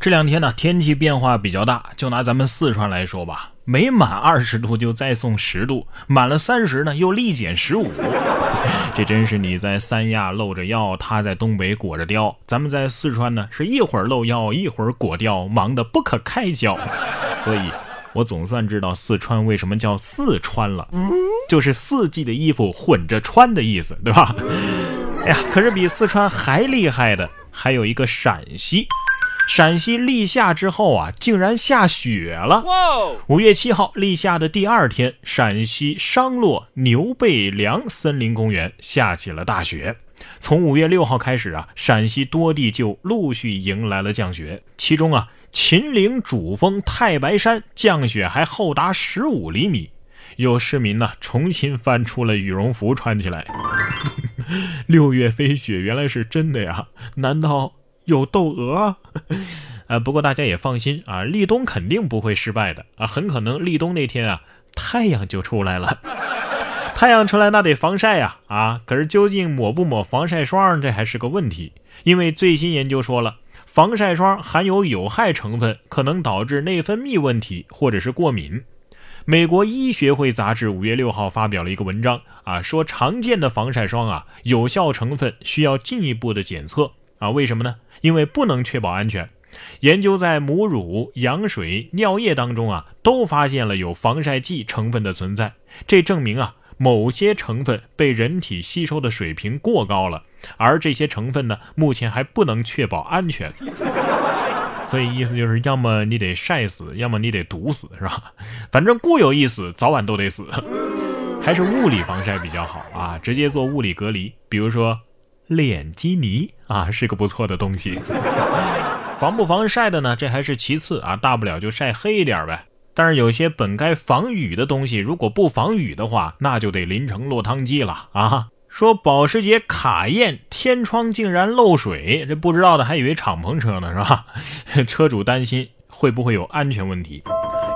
这两天呢，天气变化比较大，就拿咱们四川来说吧，没满二十度就再送十度，满了三十呢又立减十五。这真是你在三亚露着腰，他在东北裹着貂，咱们在四川呢是一会儿露腰，一会儿裹貂，忙得不可开交。所以，我总算知道四川为什么叫四川了，就是四季的衣服混着穿的意思，对吧？哎呀，可是比四川还厉害的还有一个陕西。陕西立夏之后啊，竟然下雪了。五月七号立夏的第二天，陕西商洛牛背梁森林公园下起了大雪。从五月六号开始啊，陕西多地就陆续迎来了降雪。其中啊，秦岭主峰太白山降雪还厚达十五厘米。有市民呢，重新翻出了羽绒服穿起来。六月飞雪原来是真的呀？难道？有窦娥，呃，不过大家也放心啊，立冬肯定不会失败的啊，很可能立冬那天啊，太阳就出来了。太阳出来那得防晒呀，啊，可是究竟抹不抹防晒霜，这还是个问题。因为最新研究说了，防晒霜含有有害成分，可能导致内分泌问题或者是过敏。美国医学会杂志五月六号发表了一个文章啊，说常见的防晒霜啊，有效成分需要进一步的检测。啊，为什么呢？因为不能确保安全。研究在母乳、羊水、尿液当中啊，都发现了有防晒剂成分的存在。这证明啊，某些成分被人体吸收的水平过高了。而这些成分呢，目前还不能确保安全。所以意思就是，要么你得晒死，要么你得毒死，是吧？反正固有一死，早晚都得死。还是物理防晒比较好啊，直接做物理隔离，比如说。脸基尼啊，是个不错的东西。防不防晒的呢？这还是其次啊，大不了就晒黑一点呗。但是有些本该防雨的东西，如果不防雨的话，那就得淋成落汤鸡了啊！说保时捷卡宴天窗竟然漏水，这不知道的还以为敞篷车呢，是吧？车主担心会不会有安全问题。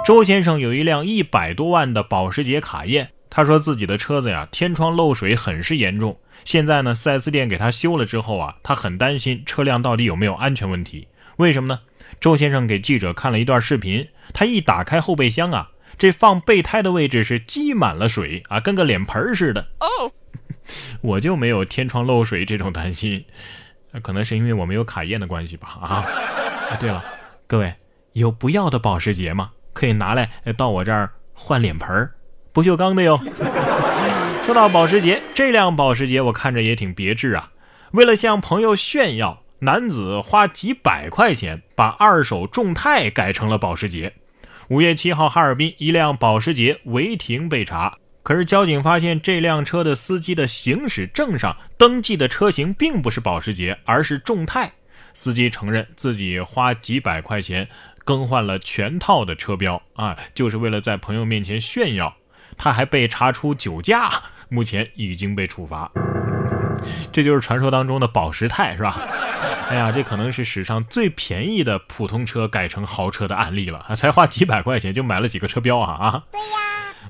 周先生有一辆一百多万的保时捷卡宴，他说自己的车子呀，天窗漏水很是严重。现在呢，4S 店给他修了之后啊，他很担心车辆到底有没有安全问题。为什么呢？周先生给记者看了一段视频，他一打开后备箱啊，这放备胎的位置是积满了水啊，跟个脸盆似的。哦，我就没有天窗漏水这种担心，可能是因为我没有卡宴的关系吧。啊，对了，各位有不要的保时捷吗？可以拿来到我这儿换脸盆，不锈钢的哟。说到保时捷，这辆保时捷我看着也挺别致啊。为了向朋友炫耀，男子花几百块钱把二手众泰改成了保时捷。五月七号，哈尔滨一辆保时捷违停被查，可是交警发现这辆车的司机的行驶证上登记的车型并不是保时捷，而是众泰。司机承认自己花几百块钱更换了全套的车标啊，就是为了在朋友面前炫耀。他还被查出酒驾。目前已经被处罚，这就是传说当中的宝石泰，是吧？哎呀，这可能是史上最便宜的普通车改成豪车的案例了，才花几百块钱就买了几个车标啊啊！对呀，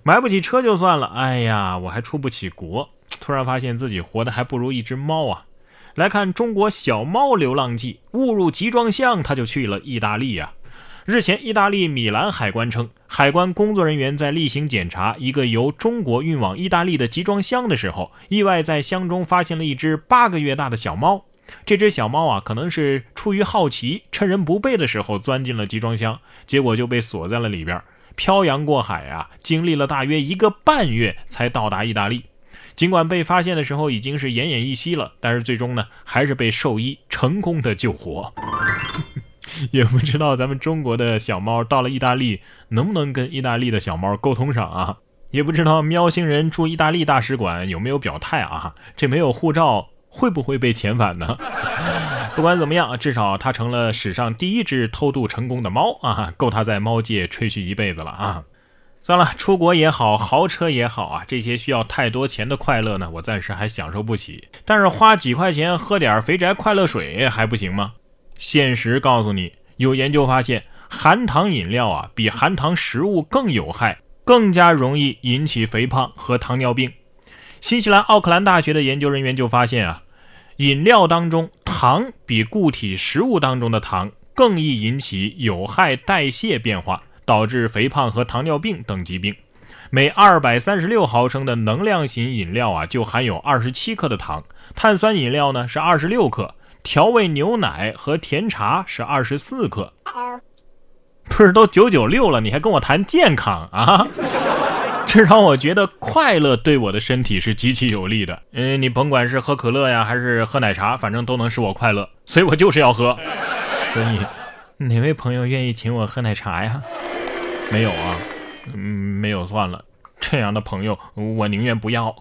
买不起车就算了，哎呀，我还出不起国，突然发现自己活得还不如一只猫啊！来看中国小猫流浪记，误入集装箱，他就去了意大利呀。日前，意大利米兰海关称，海关工作人员在例行检查一个由中国运往意大利的集装箱的时候，意外在箱中发现了一只八个月大的小猫。这只小猫啊，可能是出于好奇，趁人不备的时候钻进了集装箱，结果就被锁在了里边，漂洋过海啊，经历了大约一个半月才到达意大利。尽管被发现的时候已经是奄奄一息了，但是最终呢，还是被兽医成功的救活。也不知道咱们中国的小猫到了意大利能不能跟意大利的小猫沟通上啊？也不知道喵星人驻意大利大使馆有没有表态啊？这没有护照会不会被遣返呢？不管怎么样，至少它成了史上第一只偷渡成功的猫啊，够它在猫界吹嘘一辈子了啊！算了，出国也好，豪车也好啊，这些需要太多钱的快乐呢，我暂时还享受不起。但是花几块钱喝点肥宅快乐水还不行吗？现实告诉你，有研究发现，含糖饮料啊比含糖食物更有害，更加容易引起肥胖和糖尿病。新西兰奥克兰大学的研究人员就发现啊，饮料当中糖比固体食物当中的糖更易引起有害代谢变化，导致肥胖和糖尿病等疾病。每二百三十六毫升的能量型饮料啊，就含有二十七克的糖；碳酸饮料呢是二十六克；调味牛奶和甜茶是二十四克。不是都九九六了，你还跟我谈健康啊？这让我觉得快乐对我的身体是极其有利的。嗯，你甭管是喝可乐呀，还是喝奶茶，反正都能使我快乐，所以我就是要喝。所以，哪位朋友愿意请我喝奶茶呀？没有啊。嗯，没有算了，这样的朋友我宁愿不要。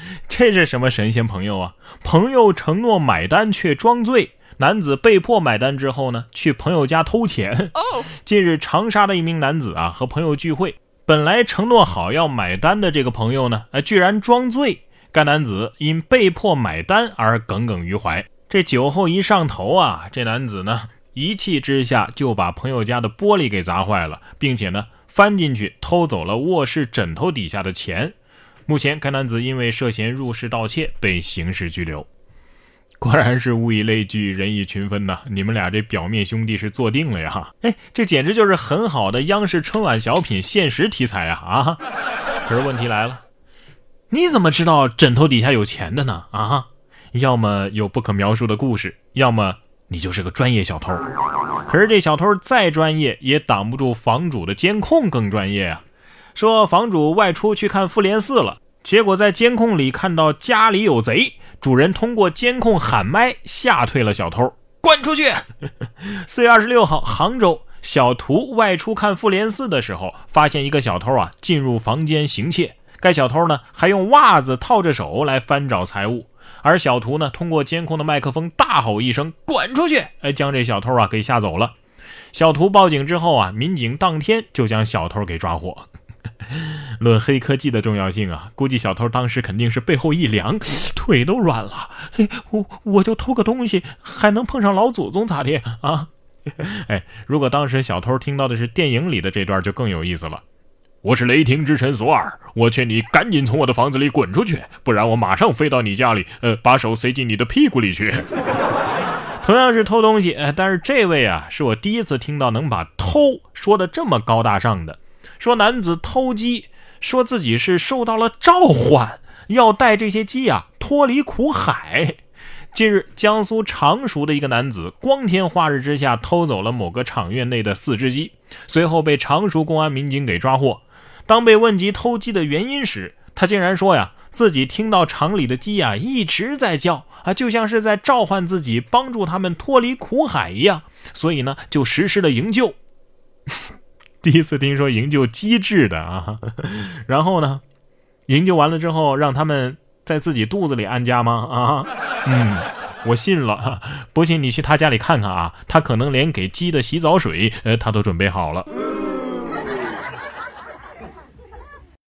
这是什么神仙朋友啊？朋友承诺买单却装醉，男子被迫买单之后呢，去朋友家偷钱。近日，长沙的一名男子啊和朋友聚会，本来承诺好要买单的这个朋友呢，啊居然装醉。该男子因被迫买单而耿耿于怀。这酒后一上头啊，这男子呢一气之下就把朋友家的玻璃给砸坏了，并且呢。翻进去偷走了卧室枕头底下的钱，目前该男子因为涉嫌入室盗窃被刑事拘留。果然是物以类聚，人以群分呐！你们俩这表面兄弟是坐定了呀？哎，这简直就是很好的央视春晚小品现实题材啊！啊！可是问题来了，你怎么知道枕头底下有钱的呢？啊？要么有不可描述的故事，要么你就是个专业小偷。可是这小偷再专业，也挡不住房主的监控更专业啊！说房主外出去看复联四了，结果在监控里看到家里有贼，主人通过监控喊麦吓退了小偷，滚出去！四月二十六号，杭州小图外出看复联四的时候，发现一个小偷啊进入房间行窃，该小偷呢还用袜子套着手来翻找财物。而小图呢，通过监控的麦克风大吼一声“滚出去”，哎，将这小偷啊给吓走了。小图报警之后啊，民警当天就将小偷给抓获。论黑科技的重要性啊，估计小偷当时肯定是背后一凉，腿都软了。嘿，我我就偷个东西，还能碰上老祖宗咋的啊？哎，如果当时小偷听到的是电影里的这段，就更有意思了。我是雷霆之神索尔，我劝你赶紧从我的房子里滚出去，不然我马上飞到你家里，呃，把手塞进你的屁股里去。同样是偷东西，呃，但是这位啊，是我第一次听到能把偷说的这么高大上的。说男子偷鸡，说自己是受到了召唤，要带这些鸡啊脱离苦海。近日，江苏常熟的一个男子光天化日之下偷走了某个场院内的四只鸡，随后被常熟公安民警给抓获。当被问及偷鸡的原因时，他竟然说呀，自己听到厂里的鸡呀一直在叫啊，就像是在召唤自己，帮助他们脱离苦海一样，所以呢就实施了营救。第一次听说营救机智的啊，然后呢，营救完了之后让他们在自己肚子里安家吗？啊，嗯，我信了，不信你去他家里看看啊，他可能连给鸡的洗澡水，呃，他都准备好了。